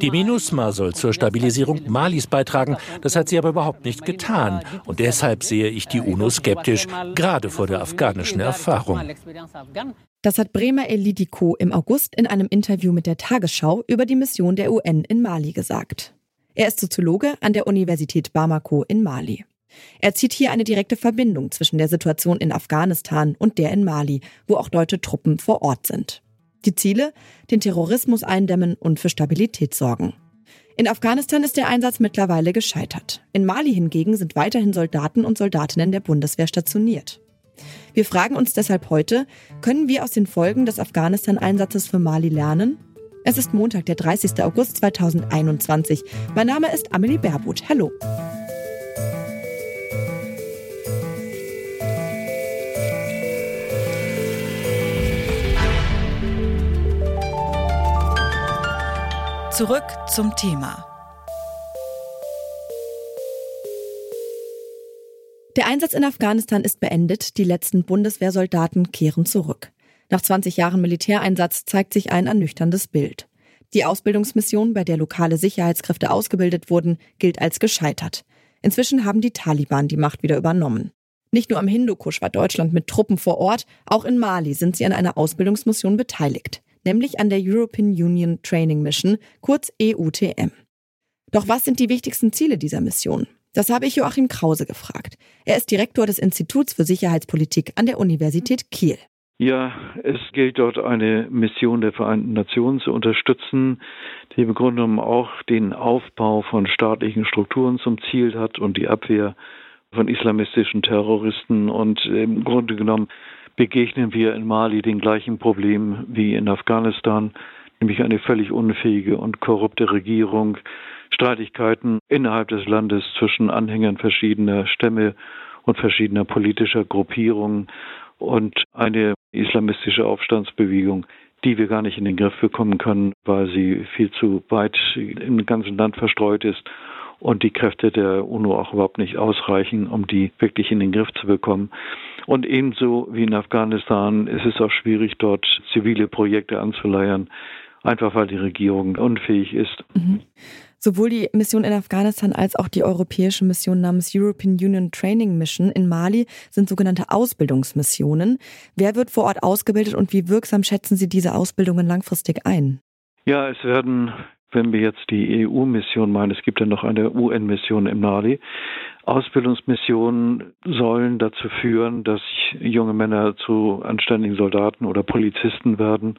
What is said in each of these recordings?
Die MINUSMA soll zur Stabilisierung Malis beitragen. Das hat sie aber überhaupt nicht getan. Und deshalb sehe ich die UNO skeptisch, gerade vor der afghanischen Erfahrung. Das hat Bremer Elidiko im August in einem Interview mit der Tagesschau über die Mission der UN in Mali gesagt. Er ist Soziologe an der Universität Bamako in Mali. Er zieht hier eine direkte Verbindung zwischen der Situation in Afghanistan und der in Mali, wo auch deutsche Truppen vor Ort sind. Die Ziele? Den Terrorismus eindämmen und für Stabilität sorgen. In Afghanistan ist der Einsatz mittlerweile gescheitert. In Mali hingegen sind weiterhin Soldaten und Soldatinnen der Bundeswehr stationiert. Wir fragen uns deshalb heute, können wir aus den Folgen des Afghanistan-Einsatzes für Mali lernen? Es ist Montag, der 30. August 2021. Mein Name ist Amelie Berbut. Hallo. Zurück zum Thema. Der Einsatz in Afghanistan ist beendet, die letzten Bundeswehrsoldaten kehren zurück. Nach 20 Jahren Militäreinsatz zeigt sich ein ernüchterndes Bild. Die Ausbildungsmission, bei der lokale Sicherheitskräfte ausgebildet wurden, gilt als gescheitert. Inzwischen haben die Taliban die Macht wieder übernommen. Nicht nur am Hindukusch war Deutschland mit Truppen vor Ort, auch in Mali sind sie an einer Ausbildungsmission beteiligt nämlich an der European Union Training Mission, kurz EUTM. Doch was sind die wichtigsten Ziele dieser Mission? Das habe ich Joachim Krause gefragt. Er ist Direktor des Instituts für Sicherheitspolitik an der Universität Kiel. Ja, es gilt dort eine Mission der Vereinten Nationen zu unterstützen, die im Grunde genommen auch den Aufbau von staatlichen Strukturen zum Ziel hat und die Abwehr von islamistischen Terroristen und im Grunde genommen begegnen wir in Mali den gleichen Problemen wie in Afghanistan, nämlich eine völlig unfähige und korrupte Regierung, Streitigkeiten innerhalb des Landes zwischen Anhängern verschiedener Stämme und verschiedener politischer Gruppierungen und eine islamistische Aufstandsbewegung, die wir gar nicht in den Griff bekommen können, weil sie viel zu weit im ganzen Land verstreut ist und die Kräfte der UNO auch überhaupt nicht ausreichen, um die wirklich in den Griff zu bekommen. Und ebenso wie in Afghanistan ist es auch schwierig, dort zivile Projekte anzuleiern, einfach weil die Regierung unfähig ist. Mhm. Sowohl die Mission in Afghanistan als auch die europäische Mission namens European Union Training Mission in Mali sind sogenannte Ausbildungsmissionen. Wer wird vor Ort ausgebildet und wie wirksam schätzen Sie diese Ausbildungen langfristig ein? Ja, es werden wenn wir jetzt die EU-Mission meinen, es gibt ja noch eine UN-Mission im Mali. Ausbildungsmissionen sollen dazu führen, dass junge Männer zu anständigen Soldaten oder Polizisten werden.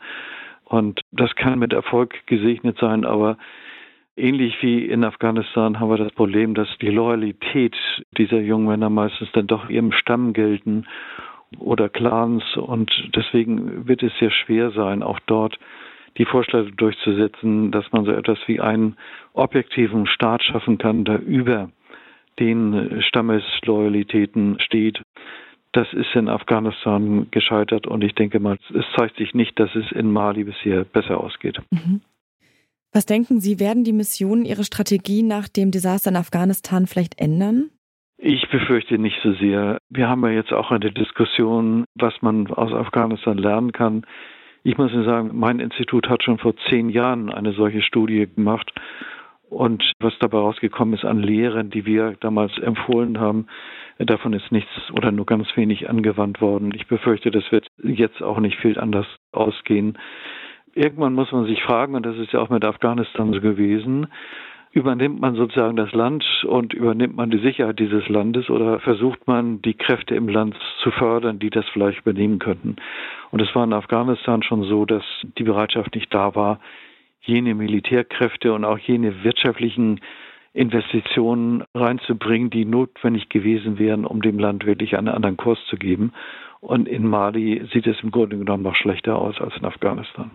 Und das kann mit Erfolg gesegnet sein, aber ähnlich wie in Afghanistan haben wir das Problem, dass die Loyalität dieser jungen Männer meistens dann doch ihrem Stamm gelten oder Clans und deswegen wird es sehr schwer sein, auch dort die Vorschläge durchzusetzen, dass man so etwas wie einen objektiven Staat schaffen kann, der über den Stammesloyalitäten steht. Das ist in Afghanistan gescheitert und ich denke mal, es zeigt sich nicht, dass es in Mali bisher besser ausgeht. Mhm. Was denken Sie, werden die Missionen ihre Strategie nach dem Desaster in Afghanistan vielleicht ändern? Ich befürchte nicht so sehr. Wir haben ja jetzt auch eine Diskussion, was man aus Afghanistan lernen kann. Ich muss Ihnen sagen, mein Institut hat schon vor zehn Jahren eine solche Studie gemacht. Und was dabei rausgekommen ist an Lehren, die wir damals empfohlen haben, davon ist nichts oder nur ganz wenig angewandt worden. Ich befürchte, das wird jetzt auch nicht viel anders ausgehen. Irgendwann muss man sich fragen, und das ist ja auch mit Afghanistan so gewesen, übernimmt man sozusagen das Land und übernimmt man die Sicherheit dieses Landes oder versucht man die Kräfte im Land zu fördern, die das vielleicht übernehmen könnten. Und es war in Afghanistan schon so, dass die Bereitschaft nicht da war, jene Militärkräfte und auch jene wirtschaftlichen Investitionen reinzubringen, die notwendig gewesen wären, um dem Land wirklich einen anderen Kurs zu geben. Und in Mali sieht es im Grunde genommen noch schlechter aus als in Afghanistan.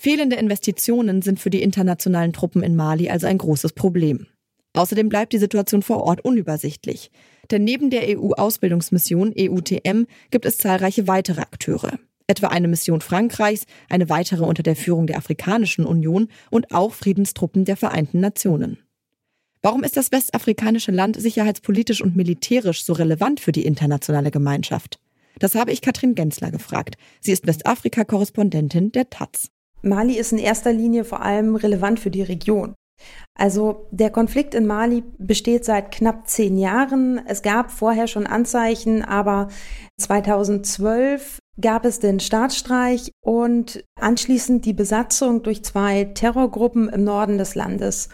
Fehlende Investitionen sind für die internationalen Truppen in Mali also ein großes Problem. Außerdem bleibt die Situation vor Ort unübersichtlich. Denn neben der EU-Ausbildungsmission EUTM gibt es zahlreiche weitere Akteure. Etwa eine Mission Frankreichs, eine weitere unter der Führung der Afrikanischen Union und auch Friedenstruppen der Vereinten Nationen. Warum ist das westafrikanische Land sicherheitspolitisch und militärisch so relevant für die internationale Gemeinschaft? Das habe ich Katrin Gensler gefragt. Sie ist Westafrika-Korrespondentin der Taz. Mali ist in erster Linie vor allem relevant für die Region. Also der Konflikt in Mali besteht seit knapp zehn Jahren. Es gab vorher schon Anzeichen, aber 2012 gab es den Staatsstreich und anschließend die Besatzung durch zwei Terrorgruppen im Norden des Landes.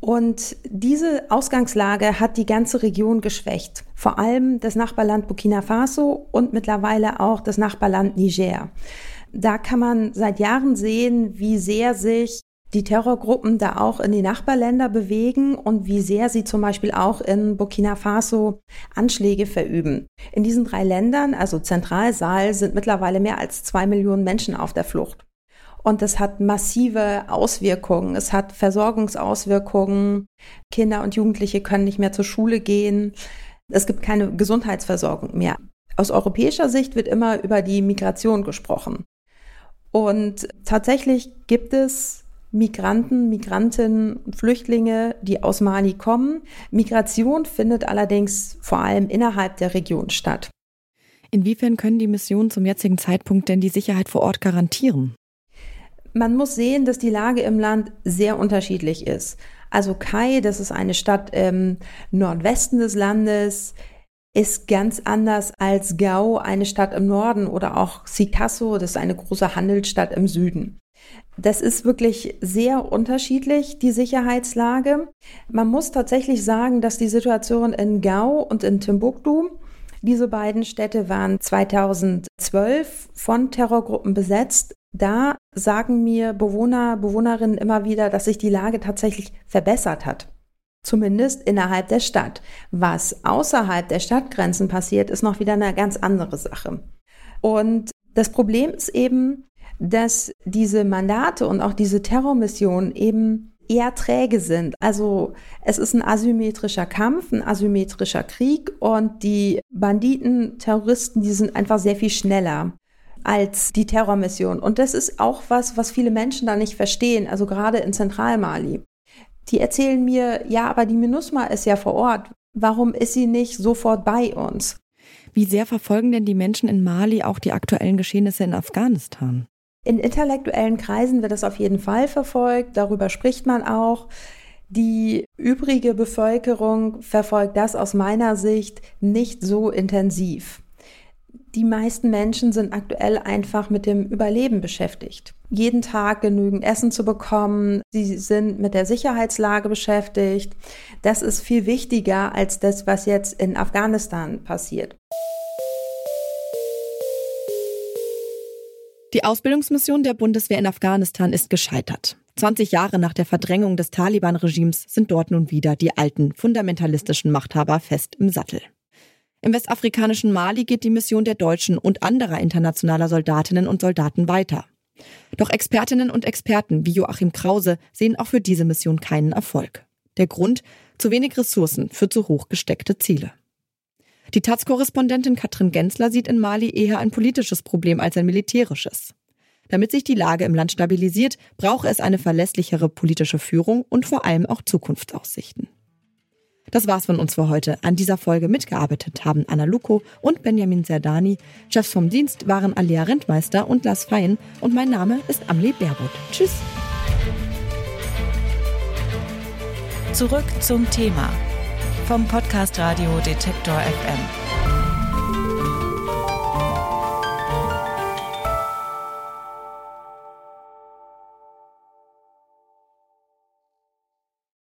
Und diese Ausgangslage hat die ganze Region geschwächt, vor allem das Nachbarland Burkina Faso und mittlerweile auch das Nachbarland Niger. Da kann man seit Jahren sehen, wie sehr sich die Terrorgruppen da auch in die Nachbarländer bewegen und wie sehr sie zum Beispiel auch in Burkina Faso Anschläge verüben. In diesen drei Ländern, also Zentralsaal, sind mittlerweile mehr als zwei Millionen Menschen auf der Flucht. Und das hat massive Auswirkungen. Es hat Versorgungsauswirkungen. Kinder und Jugendliche können nicht mehr zur Schule gehen. Es gibt keine Gesundheitsversorgung mehr. Aus europäischer Sicht wird immer über die Migration gesprochen. Und tatsächlich gibt es Migranten, Migrantinnen Flüchtlinge, die aus Mali kommen. Migration findet allerdings vor allem innerhalb der Region statt. Inwiefern können die Missionen zum jetzigen Zeitpunkt denn die Sicherheit vor Ort garantieren? Man muss sehen, dass die Lage im Land sehr unterschiedlich ist. Also Kai, das ist eine Stadt im Nordwesten des Landes, ist ganz anders als Gao, eine Stadt im Norden, oder auch Sikasso, das ist eine große Handelsstadt im Süden. Das ist wirklich sehr unterschiedlich, die Sicherheitslage. Man muss tatsächlich sagen, dass die Situation in Gao und in Timbuktu, diese beiden Städte waren 2012 von Terrorgruppen besetzt. Da sagen mir Bewohner, Bewohnerinnen immer wieder, dass sich die Lage tatsächlich verbessert hat. Zumindest innerhalb der Stadt. Was außerhalb der Stadtgrenzen passiert, ist noch wieder eine ganz andere Sache. Und das Problem ist eben, dass diese Mandate und auch diese Terrormissionen eben eher träge sind. Also es ist ein asymmetrischer Kampf, ein asymmetrischer Krieg und die Banditen, Terroristen, die sind einfach sehr viel schneller als die Terrormission. Und das ist auch was, was viele Menschen da nicht verstehen, also gerade in Zentralmali. Die erzählen mir, ja, aber die MINUSMA ist ja vor Ort. Warum ist sie nicht sofort bei uns? Wie sehr verfolgen denn die Menschen in Mali auch die aktuellen Geschehnisse in Afghanistan? In intellektuellen Kreisen wird das auf jeden Fall verfolgt, darüber spricht man auch. Die übrige Bevölkerung verfolgt das aus meiner Sicht nicht so intensiv. Die meisten Menschen sind aktuell einfach mit dem Überleben beschäftigt. Jeden Tag genügend Essen zu bekommen. Sie sind mit der Sicherheitslage beschäftigt. Das ist viel wichtiger als das, was jetzt in Afghanistan passiert. Die Ausbildungsmission der Bundeswehr in Afghanistan ist gescheitert. 20 Jahre nach der Verdrängung des Taliban-Regimes sind dort nun wieder die alten fundamentalistischen Machthaber fest im Sattel. Im westafrikanischen Mali geht die Mission der deutschen und anderer internationaler Soldatinnen und Soldaten weiter. Doch Expertinnen und Experten wie Joachim Krause sehen auch für diese Mission keinen Erfolg. Der Grund? Zu wenig Ressourcen für zu hoch gesteckte Ziele. Die Taz-Korrespondentin Katrin Gensler sieht in Mali eher ein politisches Problem als ein militärisches. Damit sich die Lage im Land stabilisiert, brauche es eine verlässlichere politische Führung und vor allem auch Zukunftsaussichten. Das war's von uns für heute. An dieser Folge mitgearbeitet haben Anna Luko und Benjamin Zerdani. Chefs vom Dienst waren Alia Rentmeister und Lars Fein. Und mein Name ist Amle Baerbutt. Tschüss. Zurück zum Thema vom Podcast Radio Detektor FM.